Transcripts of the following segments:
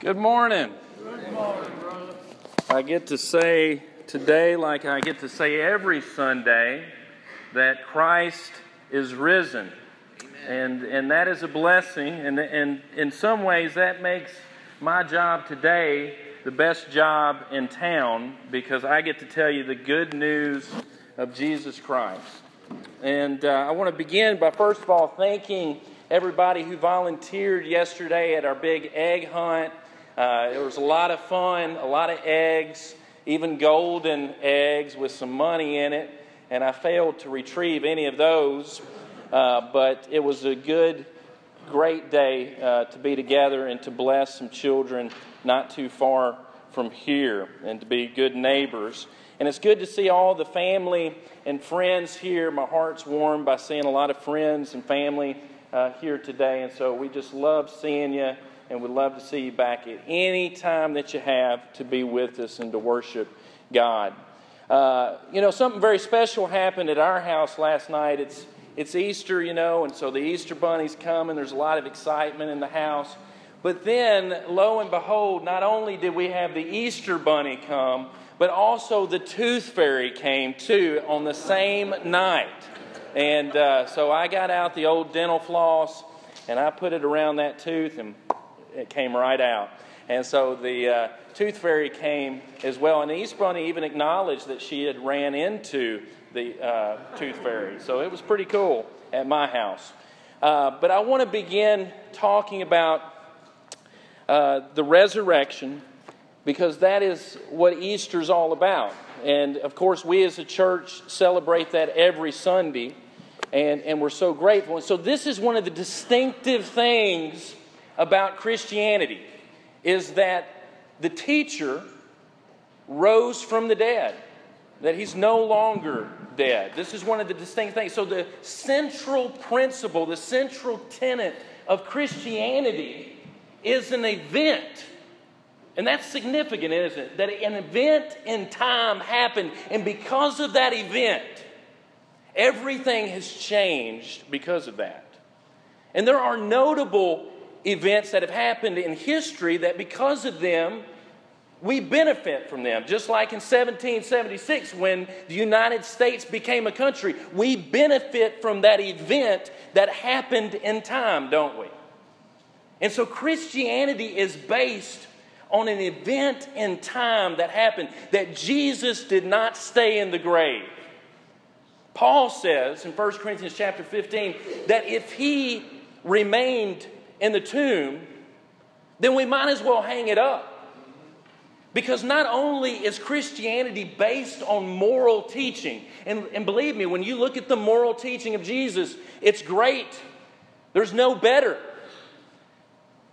Good morning. Good morning, brother. I get to say today, like I get to say every Sunday, that Christ is risen. And, and that is a blessing. And, and in some ways, that makes my job today the best job in town because I get to tell you the good news of Jesus Christ. And uh, I want to begin by, first of all, thanking everybody who volunteered yesterday at our big egg hunt. Uh, it was a lot of fun, a lot of eggs, even golden eggs with some money in it. And I failed to retrieve any of those. Uh, but it was a good, great day uh, to be together and to bless some children not too far from here and to be good neighbors. And it's good to see all the family and friends here. My heart's warmed by seeing a lot of friends and family uh, here today. And so we just love seeing you and we'd love to see you back at any time that you have to be with us and to worship God. Uh, you know, something very special happened at our house last night. It's, it's Easter, you know, and so the Easter bunny's and There's a lot of excitement in the house. But then, lo and behold, not only did we have the Easter bunny come, but also the tooth fairy came too on the same night. And uh, so I got out the old dental floss and I put it around that tooth and it came right out. And so the uh, tooth fairy came as well. And East Bunny even acknowledged that she had ran into the uh, tooth fairy. So it was pretty cool at my house. Uh, but I want to begin talking about uh, the resurrection because that is what Easter's all about. And of course, we as a church celebrate that every Sunday, and, and we're so grateful. And so, this is one of the distinctive things about Christianity is that the teacher rose from the dead, that he's no longer dead. This is one of the distinct things. So, the central principle, the central tenet of Christianity is an event and that's significant, isn't it? That an event in time happened, and because of that event, everything has changed because of that. And there are notable events that have happened in history that because of them, we benefit from them. Just like in 1776, when the United States became a country, we benefit from that event that happened in time, don't we? And so Christianity is based on an event in time that happened that Jesus did not stay in the grave. Paul says in 1 Corinthians chapter 15 that if he remained in the tomb, then we might as well hang it up. Because not only is Christianity based on moral teaching, and, and believe me, when you look at the moral teaching of Jesus, it's great. There's no better.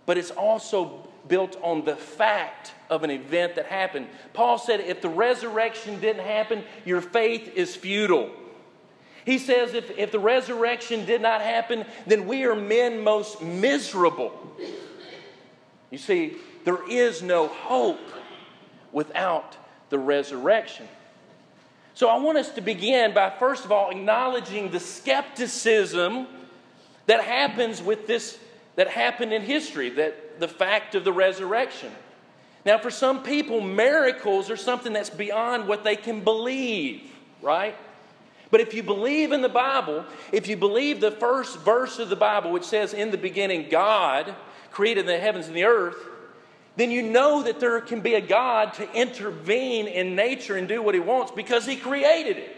But it's also built on the fact of an event that happened. Paul said, if the resurrection didn't happen, your faith is futile. He says, if, if the resurrection did not happen, then we are men most miserable. You see, there is no hope without the resurrection. So I want us to begin by, first of all, acknowledging the skepticism that happens with this, that happened in history, that the fact of the resurrection. Now, for some people, miracles are something that's beyond what they can believe, right? But if you believe in the Bible, if you believe the first verse of the Bible, which says, In the beginning, God created the heavens and the earth, then you know that there can be a God to intervene in nature and do what He wants because He created it.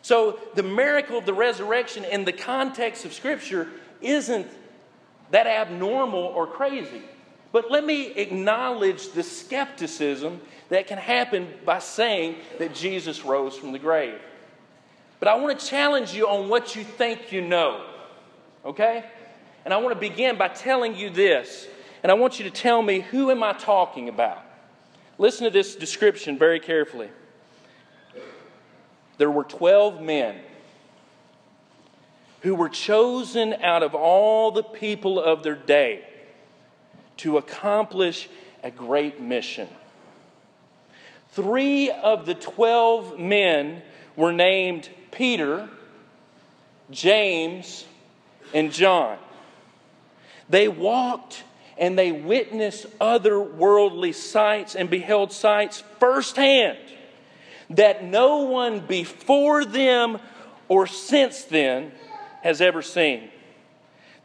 So, the miracle of the resurrection in the context of Scripture isn't that abnormal or crazy. But let me acknowledge the skepticism that can happen by saying that Jesus rose from the grave. But I want to challenge you on what you think you know. Okay? And I want to begin by telling you this. And I want you to tell me who am I talking about? Listen to this description very carefully. There were 12 men who were chosen out of all the people of their day to accomplish a great mission. Three of the 12 men were named Peter, James, and John. They walked and they witnessed otherworldly sights and beheld sights firsthand that no one before them or since then has ever seen.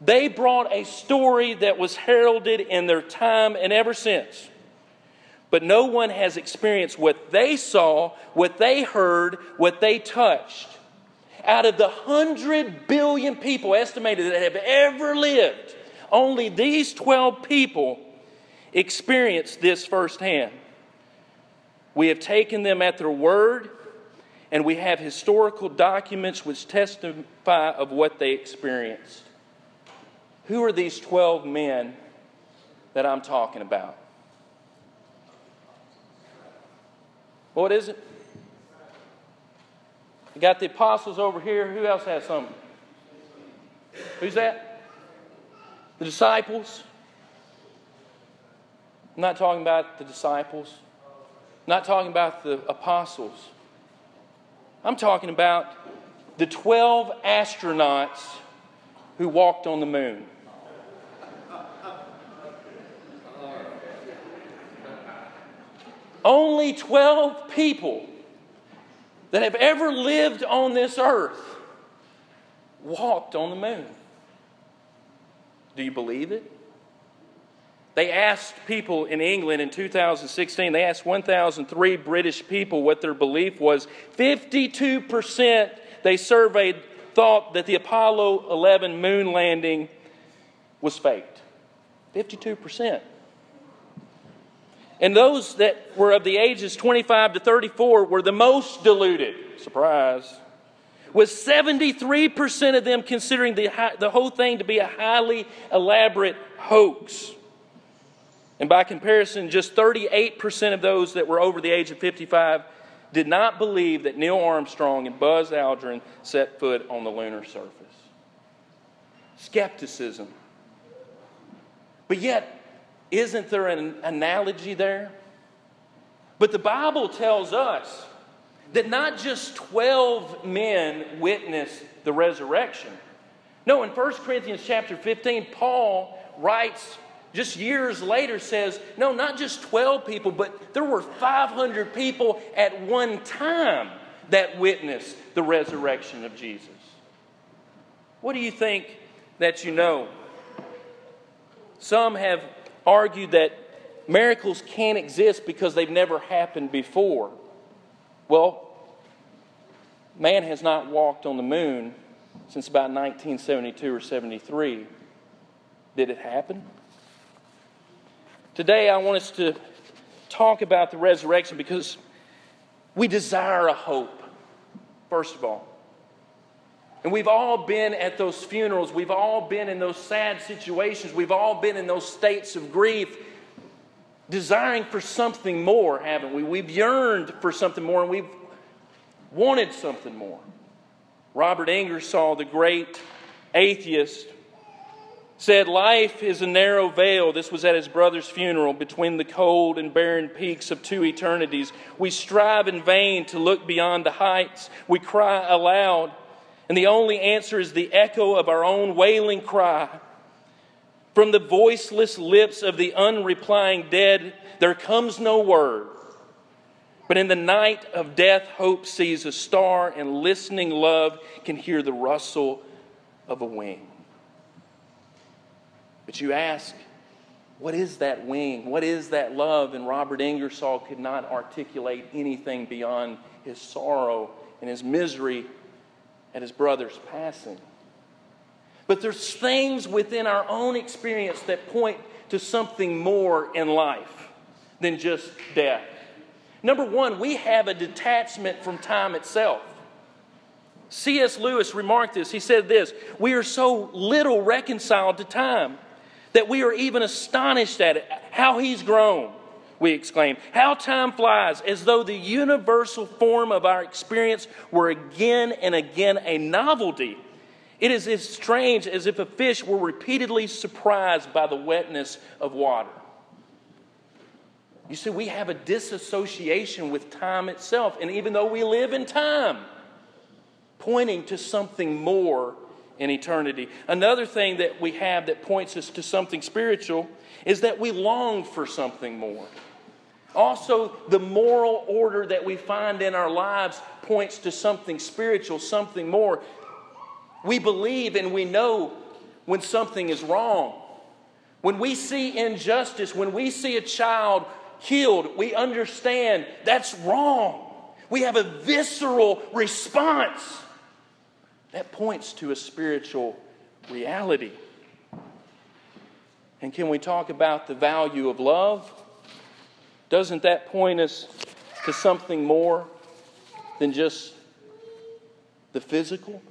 They brought a story that was heralded in their time and ever since. But no one has experienced what they saw, what they heard, what they touched. Out of the hundred billion people estimated that have ever lived, only these 12 people experienced this firsthand. We have taken them at their word, and we have historical documents which testify of what they experienced. Who are these 12 men that I'm talking about? What is it? You got the apostles over here. Who else has something? Who's that? The disciples. I'm not talking about the disciples. I'm not talking about the apostles. I'm talking about the 12 astronauts who walked on the moon. Only 12 people that have ever lived on this earth walked on the moon. Do you believe it? They asked people in England in 2016, they asked 1,003 British people what their belief was. 52% they surveyed thought that the Apollo 11 moon landing was faked. 52%. And those that were of the ages 25 to 34 were the most deluded. Surprise. With 73% of them considering the, the whole thing to be a highly elaborate hoax. And by comparison, just 38% of those that were over the age of 55 did not believe that Neil Armstrong and Buzz Aldrin set foot on the lunar surface. Skepticism. But yet, isn't there an analogy there? But the Bible tells us that not just 12 men witnessed the resurrection. No, in 1 Corinthians chapter 15, Paul writes just years later says, no, not just 12 people, but there were 500 people at one time that witnessed the resurrection of Jesus. What do you think that you know? Some have argued that miracles can't exist because they've never happened before. Well, man has not walked on the moon since about 1972 or 73. Did it happen? Today, I want us to talk about the resurrection because we desire a hope, first of all. And we've all been at those funerals. We've all been in those sad situations. We've all been in those states of grief, desiring for something more, haven't we? We've yearned for something more and we've wanted something more. Robert Ingersoll, the great atheist, said, Life is a narrow veil. This was at his brother's funeral between the cold and barren peaks of two eternities. We strive in vain to look beyond the heights. We cry aloud and the only answer is the echo of our own wailing cry. From the voiceless lips of the unreplying dead, there comes no word. But in the night of death, hope sees a star, and listening love can hear the rustle of a wing. But you ask, what is that wing? What is that love? And Robert Ingersoll could not articulate anything beyond his sorrow and his misery at his brother's passing. But there's things within our own experience that point to something more in life than just death. Number one, we have a detachment from time itself. C.S. Lewis remarked this. He said this We are so little reconciled to time that we are even astonished at it, how he's grown we exclaim. How time flies, as though the universal form of our experience were again and again a novelty. It is as strange as if a fish were repeatedly surprised by the wetness of water. You see, we have a disassociation with time itself, and even though we live in time, pointing to something more in eternity. Another thing that we have that points us to something spiritual is that we long for something more. Also, the moral order that we find in our lives points to something spiritual, something more. We believe and we know when something is wrong. When we see injustice, when we see a child killed, we understand that's wrong. We have a visceral response that points to a spiritual reality. And can we talk about the value of love? Doesn't that point us to something more than just the physical?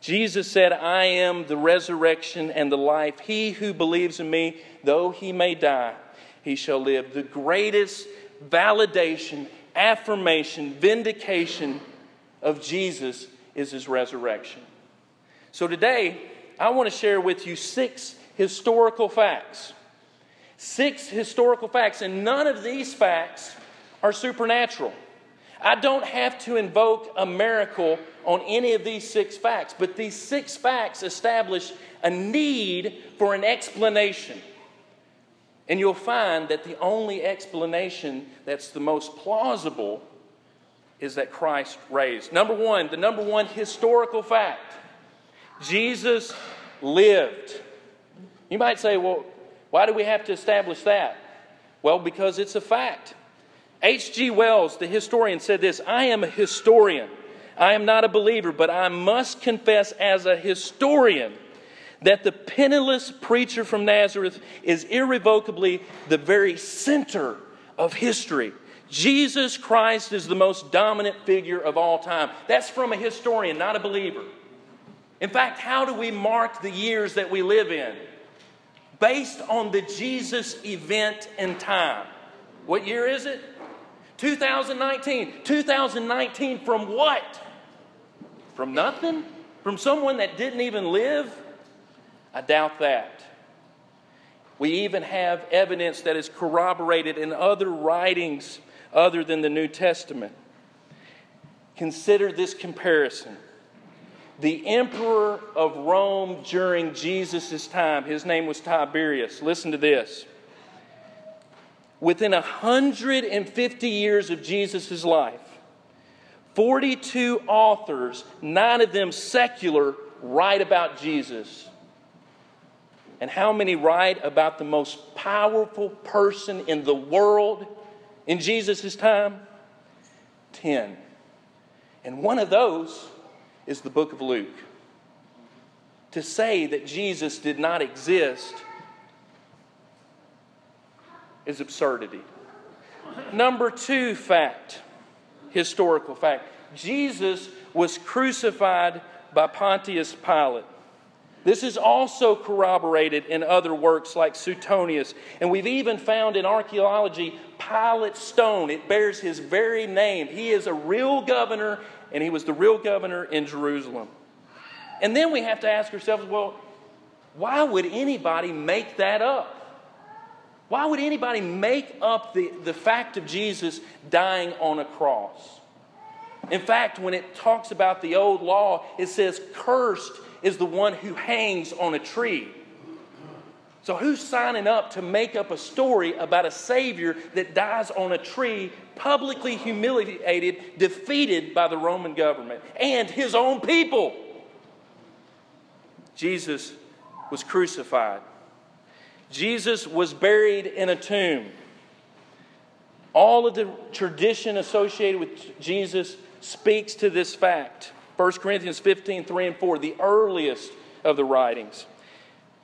Jesus said, I am the resurrection and the life. He who believes in me, though he may die, he shall live. The greatest validation, affirmation, vindication of Jesus is his resurrection. So today, I want to share with you six historical facts. Six historical facts, and none of these facts are supernatural. I don't have to invoke a miracle on any of these six facts, but these six facts establish a need for an explanation. And you'll find that the only explanation that's the most plausible is that Christ raised. Number one, the number one historical fact Jesus lived. You might say, well, why do we have to establish that? Well, because it's a fact. H.G. Wells, the historian, said this I am a historian. I am not a believer, but I must confess as a historian that the penniless preacher from Nazareth is irrevocably the very center of history. Jesus Christ is the most dominant figure of all time. That's from a historian, not a believer. In fact, how do we mark the years that we live in? Based on the Jesus event and time. What year is it? 2019. 2019 from what? From nothing? From someone that didn't even live? I doubt that. We even have evidence that is corroborated in other writings other than the New Testament. Consider this comparison. The emperor of Rome during Jesus' time, his name was Tiberius. Listen to this. Within 150 years of Jesus' life, 42 authors, nine of them secular, write about Jesus. And how many write about the most powerful person in the world in Jesus' time? 10. And one of those is the book of Luke. To say that Jesus did not exist is absurdity. Number two fact historical fact. Jesus was crucified by Pontius Pilate. This is also corroborated in other works like Suetonius. And we've even found in archaeology Pilate's stone. It bears his very name. He is a real governor, and he was the real governor in Jerusalem. And then we have to ask ourselves well, why would anybody make that up? Why would anybody make up the, the fact of Jesus dying on a cross? In fact, when it talks about the old law, it says, Cursed is the one who hangs on a tree. So, who's signing up to make up a story about a Savior that dies on a tree, publicly humiliated, defeated by the Roman government and his own people? Jesus was crucified. Jesus was buried in a tomb. All of the tradition associated with Jesus speaks to this fact. 1 Corinthians 15, 3 and 4, the earliest of the writings.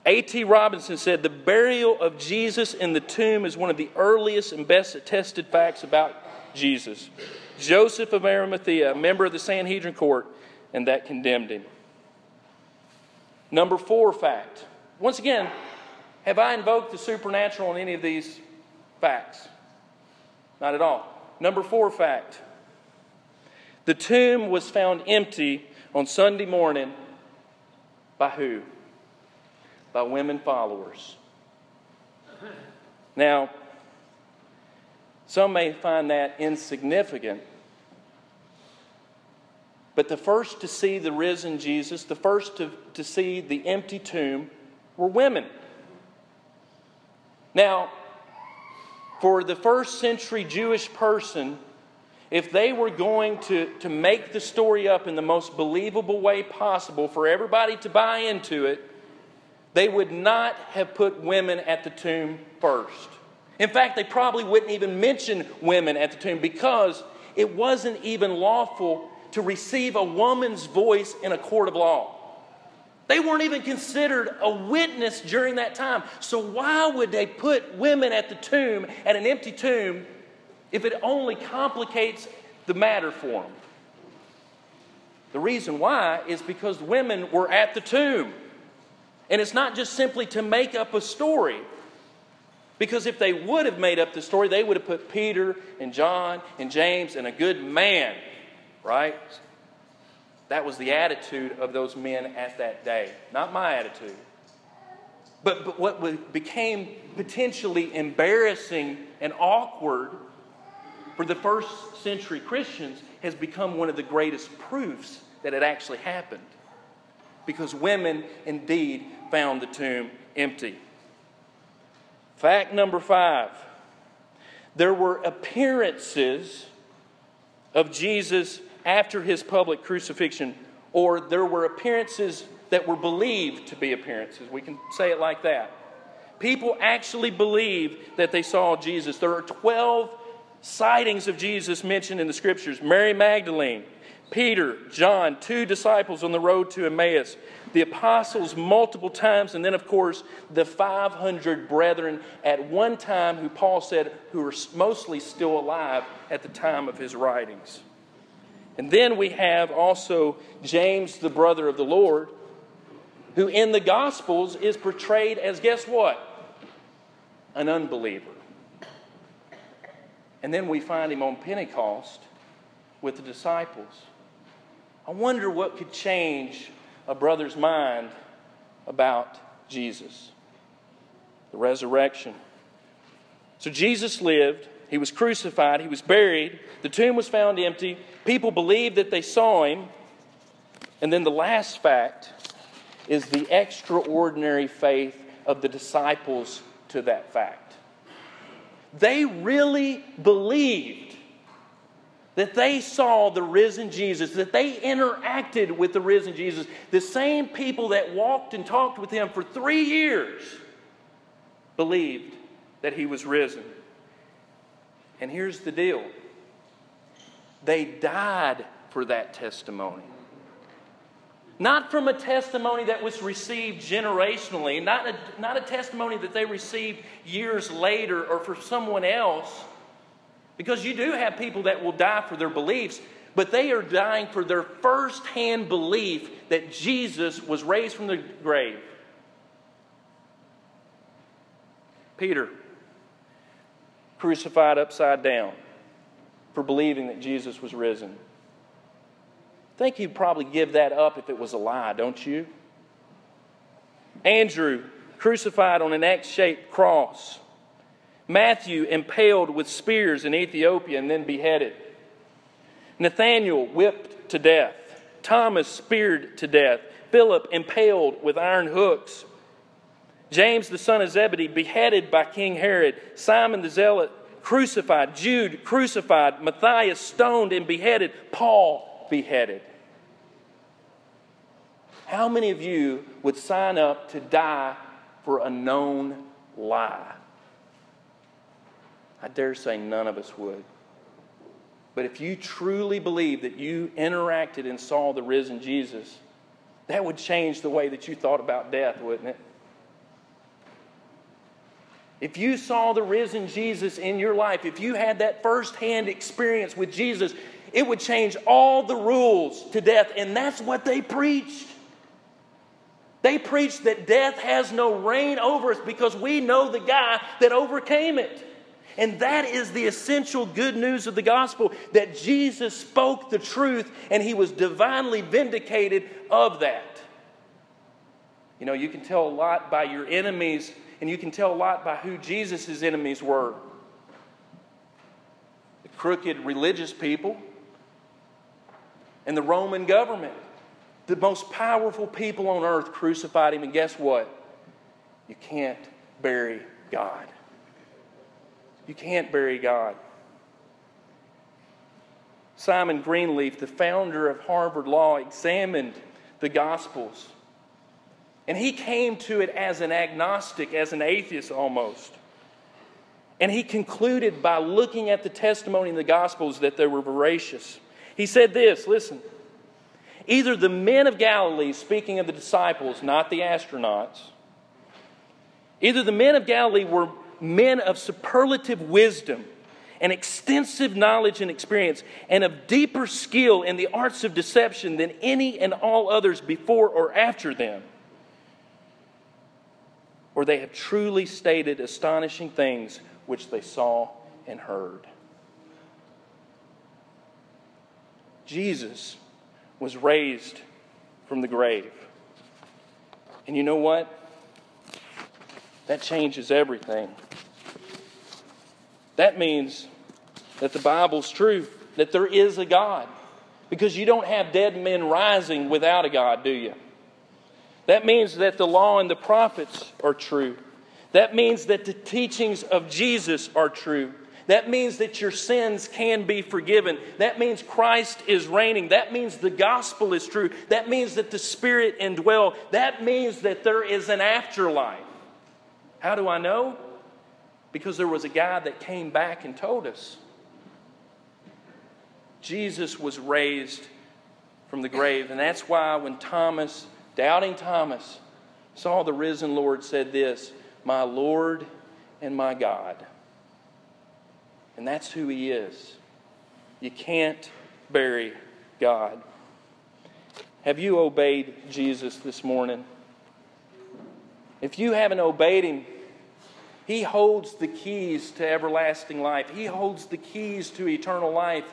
A.T. Robinson said the burial of Jesus in the tomb is one of the earliest and best attested facts about Jesus. Joseph of Arimathea, a member of the Sanhedrin court, and that condemned him. Number four fact. Once again, have I invoked the supernatural in any of these facts? Not at all. Number four fact the tomb was found empty on Sunday morning by who? By women followers. Now, some may find that insignificant, But the first to see the risen Jesus, the first to, to see the empty tomb, were women. Now, for the first century Jewish person, if they were going to, to make the story up in the most believable way possible for everybody to buy into it, they would not have put women at the tomb first. In fact, they probably wouldn't even mention women at the tomb because it wasn't even lawful to receive a woman's voice in a court of law. They weren't even considered a witness during that time. So, why would they put women at the tomb, at an empty tomb, if it only complicates the matter for them? The reason why is because women were at the tomb. And it's not just simply to make up a story. Because if they would have made up the story, they would have put Peter and John and James and a good man, right? That was the attitude of those men at that day, not my attitude. But, but what became potentially embarrassing and awkward for the first century Christians has become one of the greatest proofs that it actually happened. Because women indeed found the tomb empty. Fact number five there were appearances of Jesus after his public crucifixion, or there were appearances that were believed to be appearances. We can say it like that. People actually believed that they saw Jesus. There are 12 sightings of Jesus mentioned in the scriptures Mary Magdalene, Peter, John, two disciples on the road to Emmaus, the apostles multiple times, and then, of course, the 500 brethren at one time who Paul said who were mostly still alive at the time of his writings. And then we have also James, the brother of the Lord, who in the Gospels is portrayed as guess what? An unbeliever. And then we find him on Pentecost with the disciples. I wonder what could change a brother's mind about Jesus, the resurrection. So Jesus lived, he was crucified, he was buried, the tomb was found empty, people believed that they saw him. And then the last fact is the extraordinary faith of the disciples to that fact. They really believed that they saw the risen Jesus, that they interacted with the risen Jesus. The same people that walked and talked with him for three years believed that he was risen. And here's the deal they died for that testimony. Not from a testimony that was received generationally, not a, not a testimony that they received years later or for someone else because you do have people that will die for their beliefs, but they are dying for their firsthand belief that Jesus was raised from the grave. Peter, crucified upside down for believing that Jesus was risen. I think he'd probably give that up if it was a lie, don't you? Andrew, crucified on an X shaped cross. Matthew impaled with spears in Ethiopia and then beheaded. Nathanael whipped to death. Thomas speared to death. Philip impaled with iron hooks. James, the son of Zebedee, beheaded by King Herod. Simon the Zealot crucified. Jude crucified. Matthias stoned and beheaded. Paul beheaded. How many of you would sign up to die for a known lie? I dare say none of us would. But if you truly believe that you interacted and saw the risen Jesus, that would change the way that you thought about death, wouldn't it? If you saw the risen Jesus in your life, if you had that firsthand experience with Jesus, it would change all the rules to death. And that's what they preached. They preached that death has no reign over us because we know the guy that overcame it. And that is the essential good news of the gospel that Jesus spoke the truth and he was divinely vindicated of that. You know, you can tell a lot by your enemies, and you can tell a lot by who Jesus' enemies were. The crooked religious people, and the Roman government. The most powerful people on earth crucified him, and guess what? You can't bury God. You can't bury God. Simon Greenleaf, the founder of Harvard Law, examined the Gospels. And he came to it as an agnostic, as an atheist almost. And he concluded by looking at the testimony in the Gospels that they were veracious. He said this listen, either the men of Galilee, speaking of the disciples, not the astronauts, either the men of Galilee were men of superlative wisdom and extensive knowledge and experience, and of deeper skill in the arts of deception than any and all others before or after them. Or they have truly stated astonishing things which they saw and heard. Jesus was raised from the grave. And you know what? That changes everything. That means that the Bible's true, that there is a God. Because you don't have dead men rising without a God, do you? That means that the law and the prophets are true. That means that the teachings of Jesus are true. That means that your sins can be forgiven. That means Christ is reigning. That means the gospel is true. That means that the Spirit indwell. That means that there is an afterlife. How do I know? Because there was a guy that came back and told us. Jesus was raised from the grave. And that's why when Thomas, doubting Thomas, saw the risen Lord, said this My Lord and my God. And that's who he is. You can't bury God. Have you obeyed Jesus this morning? If you haven't obeyed him, he holds the keys to everlasting life. He holds the keys to eternal life.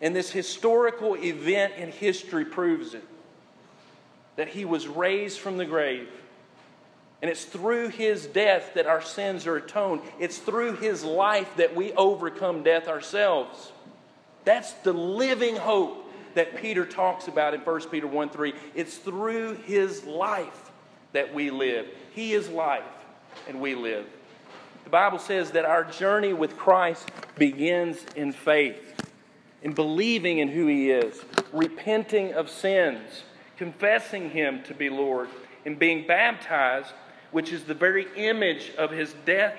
And this historical event in history proves it that he was raised from the grave. And it's through his death that our sins are atoned. It's through his life that we overcome death ourselves. That's the living hope that Peter talks about in 1 Peter 1 3. It's through his life that we live. He is life, and we live. The Bible says that our journey with Christ begins in faith in believing in who He is, repenting of sins, confessing Him to be Lord, and being baptized, which is the very image of His death,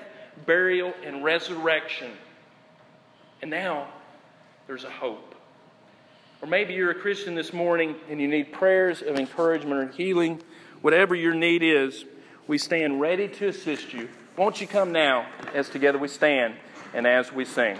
burial, and resurrection. And now there's a hope. Or maybe you're a Christian this morning and you need prayers of encouragement or healing. Whatever your need is, we stand ready to assist you. Won't you come now as together we stand and as we sing?